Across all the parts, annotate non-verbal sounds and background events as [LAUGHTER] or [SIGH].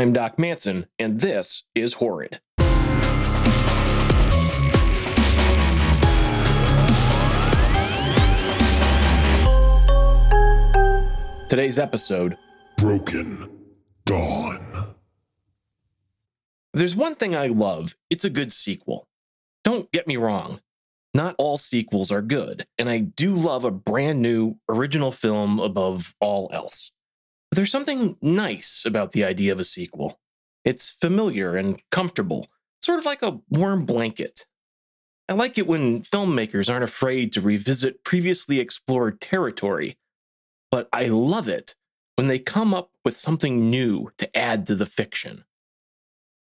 I'm Doc Manson, and this is Horrid. Today's episode Broken Dawn. There's one thing I love it's a good sequel. Don't get me wrong, not all sequels are good, and I do love a brand new original film above all else. But there's something nice about the idea of a sequel. It's familiar and comfortable, sort of like a warm blanket. I like it when filmmakers aren't afraid to revisit previously explored territory, but I love it when they come up with something new to add to the fiction.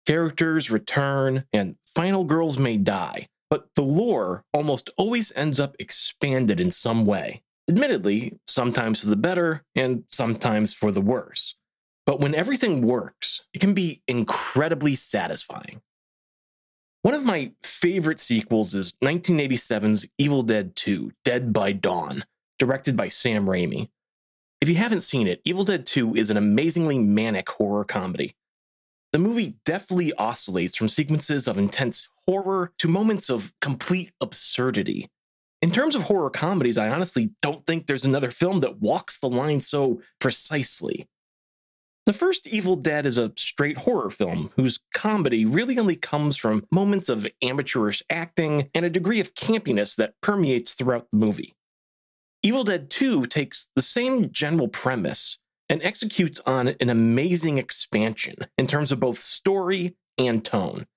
Characters return, and final girls may die, but the lore almost always ends up expanded in some way. Admittedly, sometimes for the better and sometimes for the worse. But when everything works, it can be incredibly satisfying. One of my favorite sequels is 1987's Evil Dead 2 Dead by Dawn, directed by Sam Raimi. If you haven't seen it, Evil Dead 2 is an amazingly manic horror comedy. The movie deftly oscillates from sequences of intense horror to moments of complete absurdity. In terms of horror comedies, I honestly don't think there's another film that walks the line so precisely. The first Evil Dead is a straight horror film whose comedy really only comes from moments of amateurish acting and a degree of campiness that permeates throughout the movie. Evil Dead 2 takes the same general premise and executes on an amazing expansion in terms of both story and tone.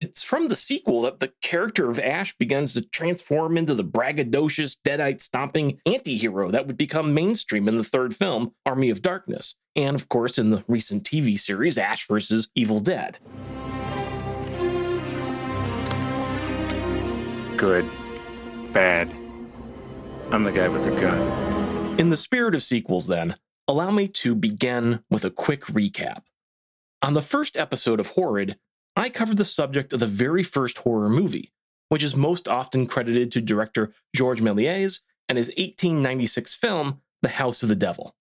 It's from the sequel that the character of Ash begins to transform into the braggadocious, deadite stomping anti hero that would become mainstream in the third film, Army of Darkness, and of course in the recent TV series Ash vs. Evil Dead. Good. Bad. I'm the guy with the gun. In the spirit of sequels, then, allow me to begin with a quick recap. On the first episode of Horrid, I covered the subject of the very first horror movie, which is most often credited to director Georges Méliès and his 1896 film, The House of the Devil.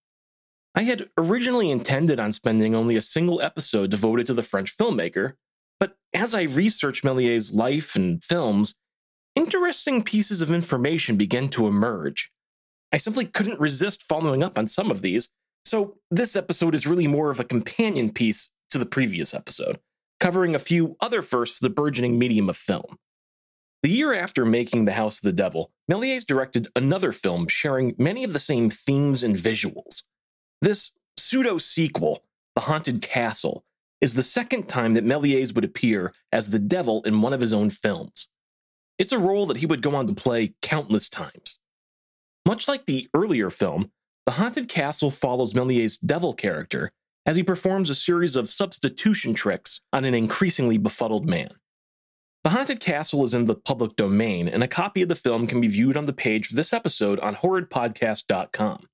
I had originally intended on spending only a single episode devoted to the French filmmaker, but as I researched Méliès' life and films, interesting pieces of information began to emerge. I simply couldn't resist following up on some of these, so this episode is really more of a companion piece to the previous episode, covering a few other firsts for the burgeoning medium of film. The year after making The House of the Devil, Méliès directed another film sharing many of the same themes and visuals. This pseudo sequel, The Haunted Castle, is the second time that Méliès would appear as the devil in one of his own films. It's a role that he would go on to play countless times. Much like the earlier film, The Haunted Castle follows Méliès' devil character as he performs a series of substitution tricks on an increasingly befuddled man. The Haunted Castle is in the public domain, and a copy of the film can be viewed on the page for this episode on horridpodcast.com.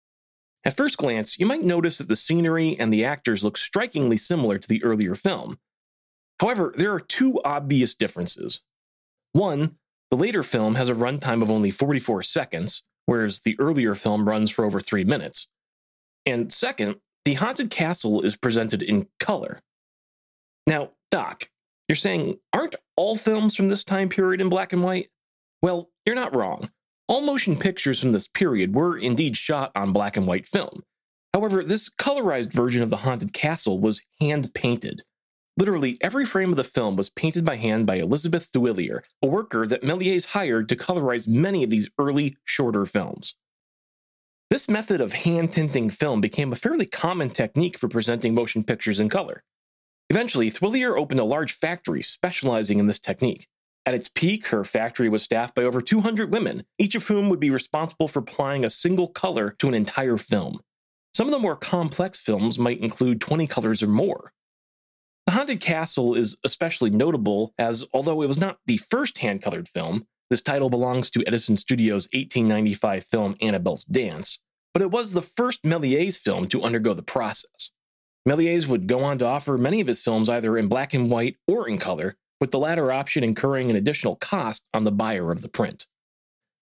At first glance, you might notice that the scenery and the actors look strikingly similar to the earlier film. However, there are two obvious differences. One, the later film has a runtime of only 44 seconds, whereas the earlier film runs for over three minutes. And second, the Haunted Castle is presented in color. Now, Doc, you're saying, aren't all films from this time period in black and white? Well, you're not wrong. All motion pictures from this period were indeed shot on black and white film. However, this colorized version of the Haunted Castle was hand painted, Literally every frame of the film was painted by hand by Elizabeth Thuillier, a worker that Méliès hired to colorize many of these early, shorter films. This method of hand tinting film became a fairly common technique for presenting motion pictures in color. Eventually, Thuillier opened a large factory specializing in this technique. At its peak, her factory was staffed by over 200 women, each of whom would be responsible for applying a single color to an entire film. Some of the more complex films might include 20 colors or more, the Haunted Castle is especially notable as, although it was not the first hand colored film, this title belongs to Edison Studios' 1895 film Annabelle's Dance, but it was the first Méliès film to undergo the process. Méliès would go on to offer many of his films either in black and white or in color, with the latter option incurring an additional cost on the buyer of the print.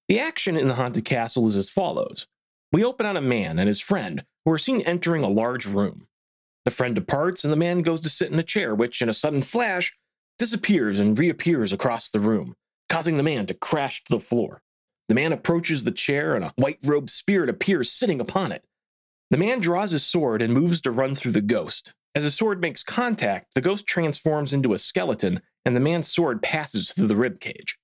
The action in the Haunted Castle is as follows We open on a man and his friend who are seen entering a large room. The friend departs, and the man goes to sit in a chair, which, in a sudden flash, disappears and reappears across the room, causing the man to crash to the floor. The man approaches the chair, and a white robed spirit appears sitting upon it. The man draws his sword and moves to run through the ghost. As his sword makes contact, the ghost transforms into a skeleton, and the man's sword passes through the rib cage.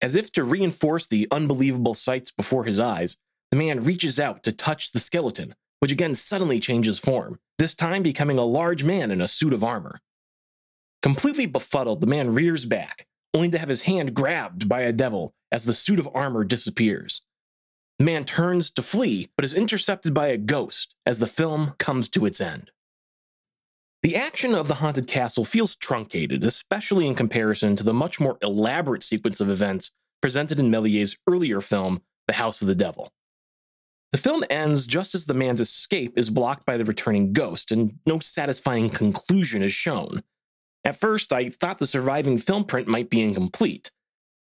As if to reinforce the unbelievable sights before his eyes, the man reaches out to touch the skeleton, which again suddenly changes form, this time becoming a large man in a suit of armor. Completely befuddled, the man rears back, only to have his hand grabbed by a devil as the suit of armor disappears. The man turns to flee, but is intercepted by a ghost as the film comes to its end. The action of the haunted castle feels truncated, especially in comparison to the much more elaborate sequence of events presented in Méliès's earlier film, The House of the Devil. The film ends just as the man's escape is blocked by the returning ghost, and no satisfying conclusion is shown. At first, I thought the surviving film print might be incomplete.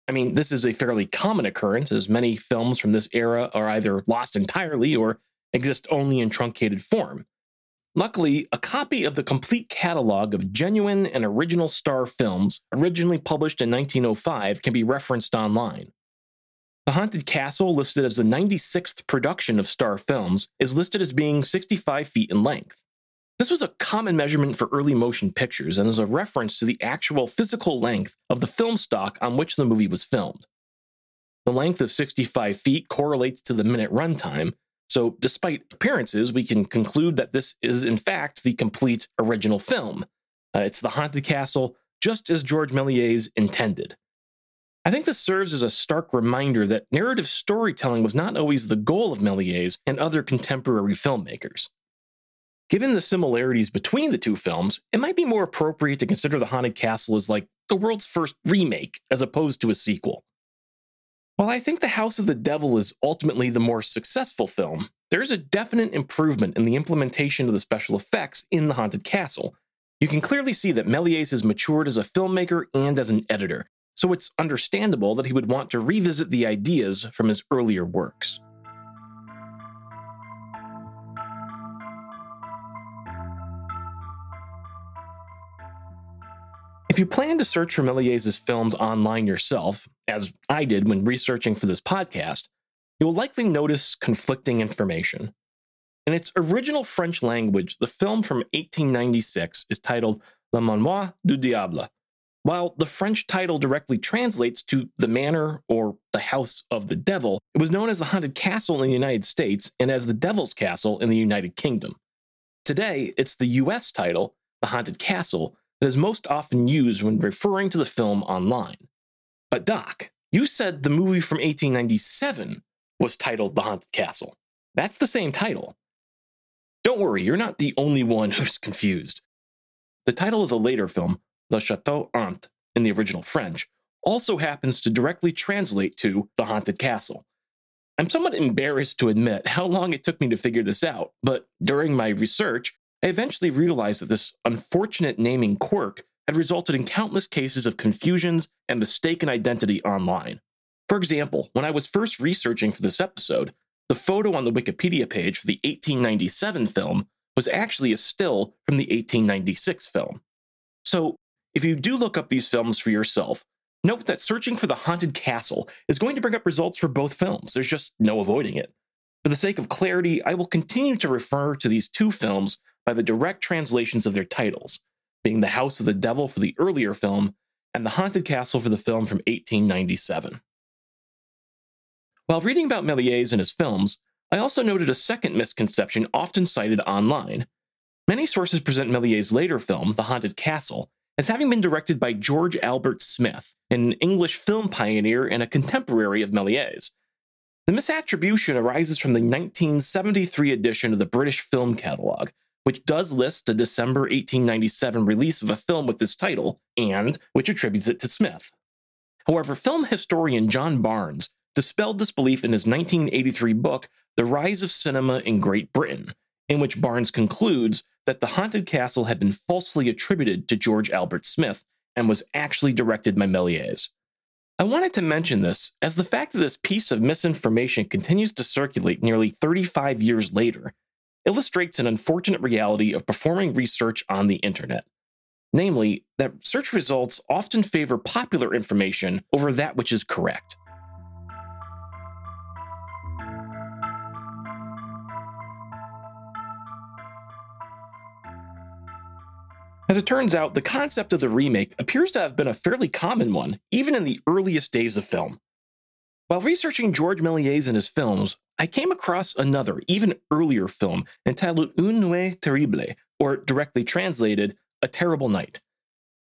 I mean, this is a fairly common occurrence, as many films from this era are either lost entirely or exist only in truncated form. Luckily, a copy of the complete catalog of genuine and original Star films, originally published in 1905, can be referenced online. The Haunted Castle, listed as the 96th production of Star Films, is listed as being 65 feet in length. This was a common measurement for early motion pictures and is a reference to the actual physical length of the film stock on which the movie was filmed. The length of 65 feet correlates to the minute runtime, so, despite appearances, we can conclude that this is, in fact, the complete original film. Uh, it's the Haunted Castle, just as George Méliès intended. I think this serves as a stark reminder that narrative storytelling was not always the goal of Méliès and other contemporary filmmakers. Given the similarities between the two films, it might be more appropriate to consider The Haunted Castle as like the world's first remake as opposed to a sequel. While I think The House of the Devil is ultimately the more successful film, there's a definite improvement in the implementation of the special effects in The Haunted Castle. You can clearly see that Méliès has matured as a filmmaker and as an editor, so it's understandable that he would want to revisit the ideas from his earlier works. If you plan to search for Méliès's films online yourself, as I did when researching for this podcast, you will likely notice conflicting information. In its original French language, the film from 1896 is titled Le Manoir du Diable, while the French title directly translates to the manor or the house of the devil, it was known as the Haunted Castle in the United States and as the Devil's Castle in the United Kingdom. Today, it's the US title, The Haunted Castle, that is most often used when referring to the film online. But, Doc, you said the movie from 1897 was titled The Haunted Castle. That's the same title. Don't worry, you're not the only one [LAUGHS] who's confused. The title of the later film, Le Chateau Hanté, in the original French, also happens to directly translate to The Haunted Castle. I'm somewhat embarrassed to admit how long it took me to figure this out, but during my research, I eventually realized that this unfortunate naming quirk had resulted in countless cases of confusions and mistaken identity online. For example, when I was first researching for this episode, the photo on the Wikipedia page for the 1897 film was actually a still from the 1896 film. So, if you do look up these films for yourself, note that searching for the Haunted Castle is going to bring up results for both films. There's just no avoiding it. For the sake of clarity, I will continue to refer to these two films by the direct translations of their titles, being The House of the Devil for the earlier film and The Haunted Castle for the film from 1897. While reading about Méliès and his films, I also noted a second misconception often cited online. Many sources present Méliès' later film, The Haunted Castle, as having been directed by George Albert Smith, an English film pioneer and a contemporary of Méliès. The misattribution arises from the 1973 edition of the British Film Catalogue, which does list the December 1897 release of a film with this title, and which attributes it to Smith. However, film historian John Barnes dispelled this belief in his 1983 book, The Rise of Cinema in Great Britain, in which Barnes concludes that The Haunted Castle had been falsely attributed to George Albert Smith and was actually directed by Méliès. I wanted to mention this as the fact that this piece of misinformation continues to circulate nearly 35 years later illustrates an unfortunate reality of performing research on the internet. Namely, that search results often favor popular information over that which is correct. As it turns out, the concept of the remake appears to have been a fairly common one, even in the earliest days of film. While researching George Méliès and his films, I came across another, even earlier film entitled Une Nuit Terrible, or directly translated, A Terrible Night.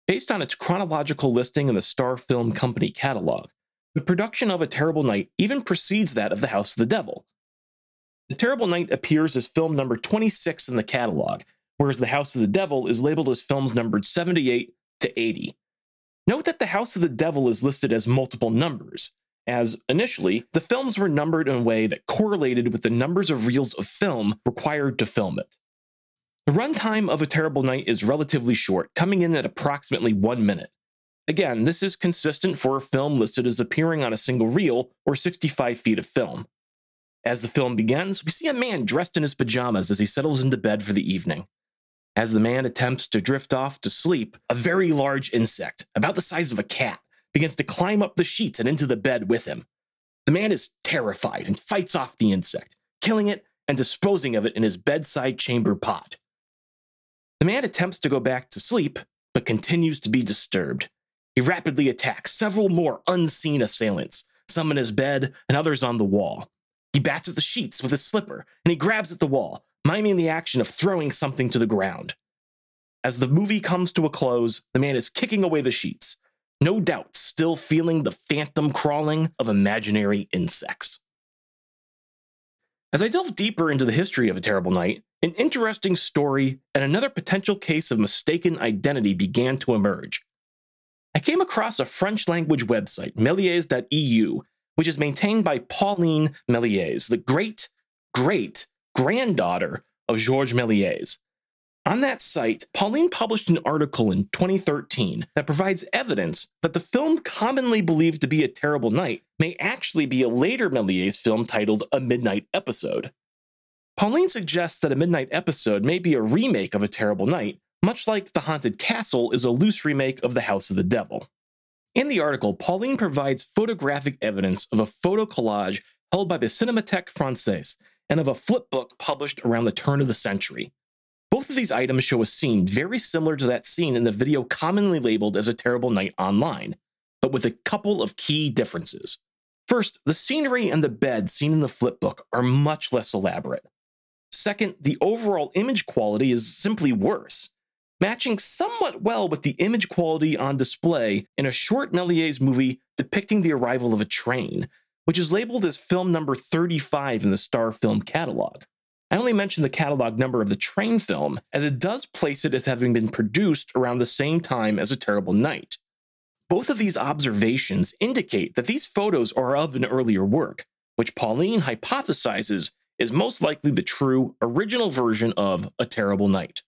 Based on its chronological listing in the Star Film Company catalog, the production of A Terrible Night even precedes that of The House of the Devil. The Terrible Night appears as film number 26 in the catalog, whereas The House of the Devil is labeled as films numbered 78 to 80. Note that The House of the Devil is listed as multiple numbers, as initially, the films were numbered in a way that correlated with the numbers of reels of film required to film it. The runtime of A Terrible Night is relatively short, coming in at approximately one minute. Again, this is consistent for a film listed as appearing on a single reel or 65 feet of film. As the film begins, we see a man dressed in his pajamas as he settles into bed for the evening. As the man attempts to drift off to sleep, a very large insect, about the size of a cat, begins to climb up the sheets and into the bed with him. The man is terrified and fights off the insect, killing it and disposing of it in his bedside chamber pot. The man attempts to go back to sleep, but continues to be disturbed. He rapidly attacks several more unseen assailants, some in his bed and others on the wall. He bats at the sheets with his slipper, and he grabs at the wall, miming the action of throwing something to the ground. As the movie comes to a close, the man is kicking away the sheets, no doubt still feeling the phantom crawling of imaginary insects. As I delve deeper into the history of A Terrible Night, an interesting story and another potential case of mistaken identity began to emerge. I came across a French language website, Méliès.eu, which is maintained by Pauline Méliès, the great, great granddaughter of Georges Méliès. On that site, Pauline published an article in 2013 that provides evidence that the film commonly believed to be A Terrible Night may actually be a later Méliès film titled A Midnight Episode. Pauline suggests that A Midnight Episode may be a remake of A Terrible Night, much like The Haunted Castle is a loose remake of The House of the Devil. In the article, Pauline provides photographic evidence of a photo collage held by the Cinémathèque Française and of a flipbook published around the turn of the century. Both of these items show a scene very similar to that scene in the video commonly labeled as A Terrible Night Online, but with a couple of key differences. First, the scenery and the bed seen in the flipbook are much less elaborate. Second, the overall image quality is simply worse, matching somewhat well with the image quality on display in a short Méliès movie depicting the arrival of a train, which is labeled as film number 35 in the Star Film catalog. I only mention the catalog number of the train film, as it does place it as having been produced around the same time as A Terrible Night. Both of these observations indicate that these photos are of an earlier work, which Pauline hypothesizes is most likely the true original version of A Terrible Night.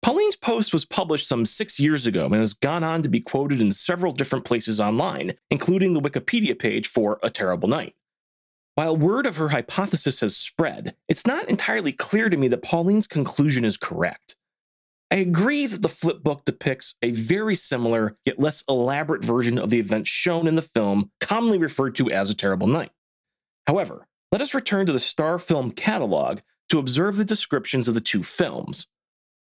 Pauline's post was published some six years ago and has gone on to be quoted in several different places online, including the Wikipedia page for A Terrible Night. While word of her hypothesis has spread, it's not entirely clear to me that Pauline's conclusion is correct. I agree that the flip book depicts a very similar, yet less elaborate version of the events shown in the film, commonly referred to as A Terrible Night. However, let us return to the Star Film catalog to observe the descriptions of the two films.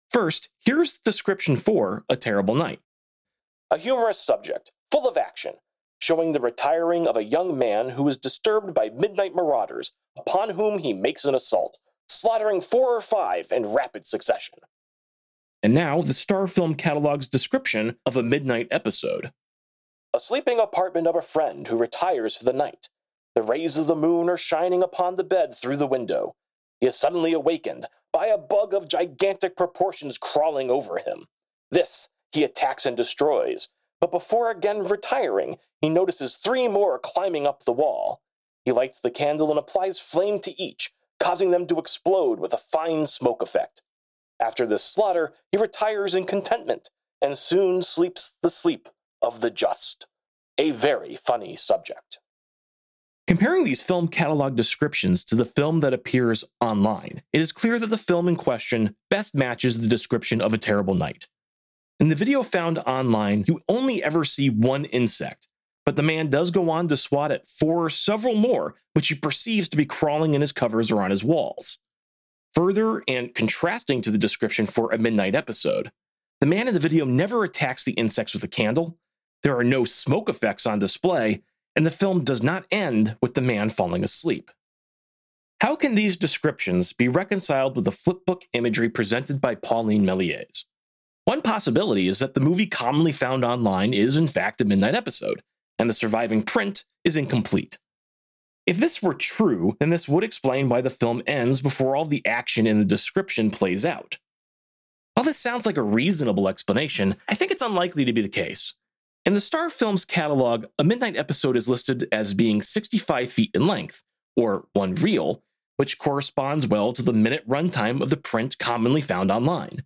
First, here's the description for A Terrible Night. A humorous subject, full of action, showing the retiring of a young man who is disturbed by midnight marauders, upon whom he makes an assault, slaughtering four or five in rapid succession. And now, the Star Film Catalog's description of a midnight episode. A sleeping apartment of a friend who retires for the night. The rays of the moon are shining upon the bed through the window. He is suddenly awakened by a bug of gigantic proportions crawling over him. This he attacks and destroys, but before again retiring, he notices three more climbing up the wall. He lights the candle and applies flame to each, causing them to explode with a fine smoke effect. After this slaughter, he retires in contentment and soon sleeps the sleep of the just. A very funny subject. Comparing these film catalog descriptions to the film that appears online, it is clear that the film in question best matches the description of A Terrible Night. In the video found online, you only ever see one insect, but the man does go on to swat at four or several more, which he perceives to be crawling in his covers or on his walls. Further, and contrasting to the description for a midnight episode, the man in the video never attacks the insects with a candle, there are no smoke effects on display, and the film does not end with the man falling asleep. How can these descriptions be reconciled with the flipbook imagery presented by Pauline Méliès? One possibility is that the movie commonly found online is, in fact, a midnight episode, and the surviving print is incomplete. If this were true, then this would explain why the film ends before all the action in the description plays out. While this sounds like a reasonable explanation, I think it's unlikely to be the case. In the Star Films catalog, a midnight episode is listed as being 65 feet in length, or one reel, which corresponds well to the minute runtime of the print commonly found online.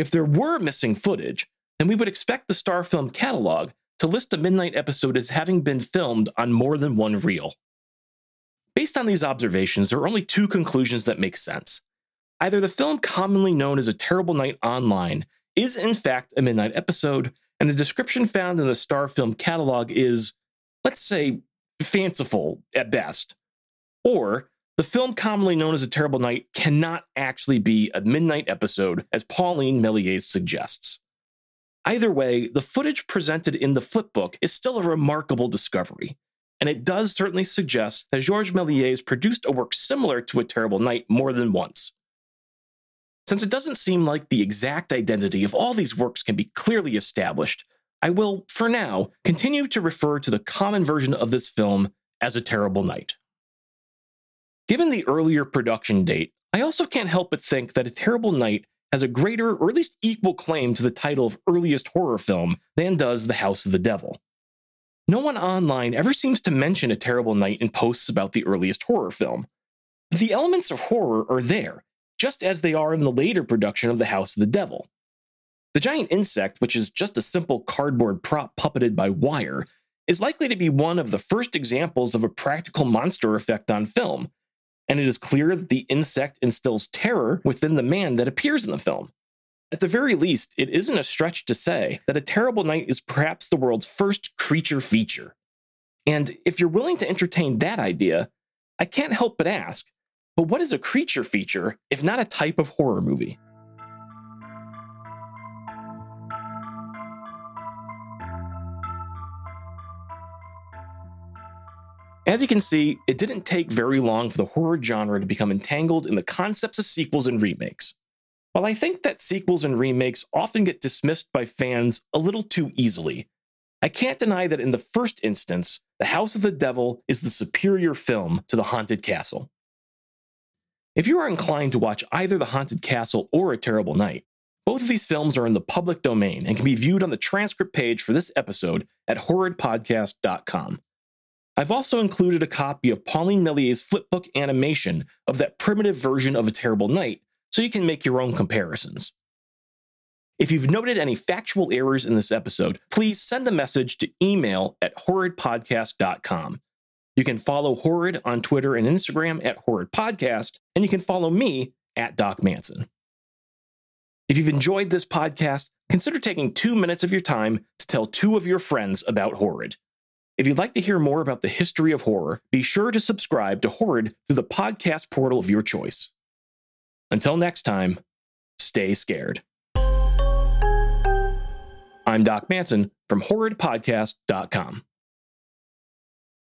If there were missing footage, then we would expect the Star Film catalog to list a midnight episode as having been filmed on more than one reel. Based on these observations, there are only two conclusions that make sense. Either the film commonly known as A Terrible Night Online is in fact a midnight episode, and the description found in the Star Film catalog is, let's say, fanciful at best. Or the film commonly known as A Terrible Night cannot actually be a midnight episode, as Pauline Méliès suggests. Either way, the footage presented in the flipbook is still a remarkable discovery, and it does certainly suggest that Georges Méliès produced a work similar to A Terrible Night more than once. Since it doesn't seem like the exact identity of all these works can be clearly established, I will, for now, continue to refer to the common version of this film as A Terrible Night. Given the earlier production date, I also can't help but think that A Terrible Night has a greater, or at least equal claim to the title of earliest horror film than does The House of the Devil. No one online ever seems to mention A Terrible Night in posts about the earliest horror film. The elements of horror are there, just as they are in the later production of The House of the Devil. The giant insect, which is just a simple cardboard prop puppeted by wire, is likely to be one of the first examples of a practical monster effect on film, and it is clear that the insect instills terror within the man that appears in the film. At the very least, it isn't a stretch to say that A Terrible Night is perhaps the world's first creature feature. And if you're willing to entertain that idea, I can't help but ask but what is a creature feature if not a type of horror movie? As you can see, it didn't take very long for the horror genre to become entangled in the concepts of sequels and remakes. While I think that sequels and remakes often get dismissed by fans a little too easily, I can't deny that in the first instance, The House of the Devil is the superior film to The Haunted Castle. If you are inclined to watch either The Haunted Castle or A Terrible Night, both of these films are in the public domain and can be viewed on the transcript page for this episode at horridpodcast.com. I've also included a copy of Pauline Méliès' flipbook animation of that primitive version of A Terrible Night so you can make your own comparisons. If you've noted any factual errors in this episode, please send a message to email at horridpodcast.com. You can follow Horrid on Twitter and Instagram at Horrid Podcast, and you can follow me at Doc Manson. If you've enjoyed this podcast, consider taking two minutes of your time to tell two of your friends about Horrid. If you'd like to hear more about the history of horror, be sure to subscribe to Horrid through the podcast portal of your choice. Until next time, stay scared. I'm Doc Manson from horridpodcast.com.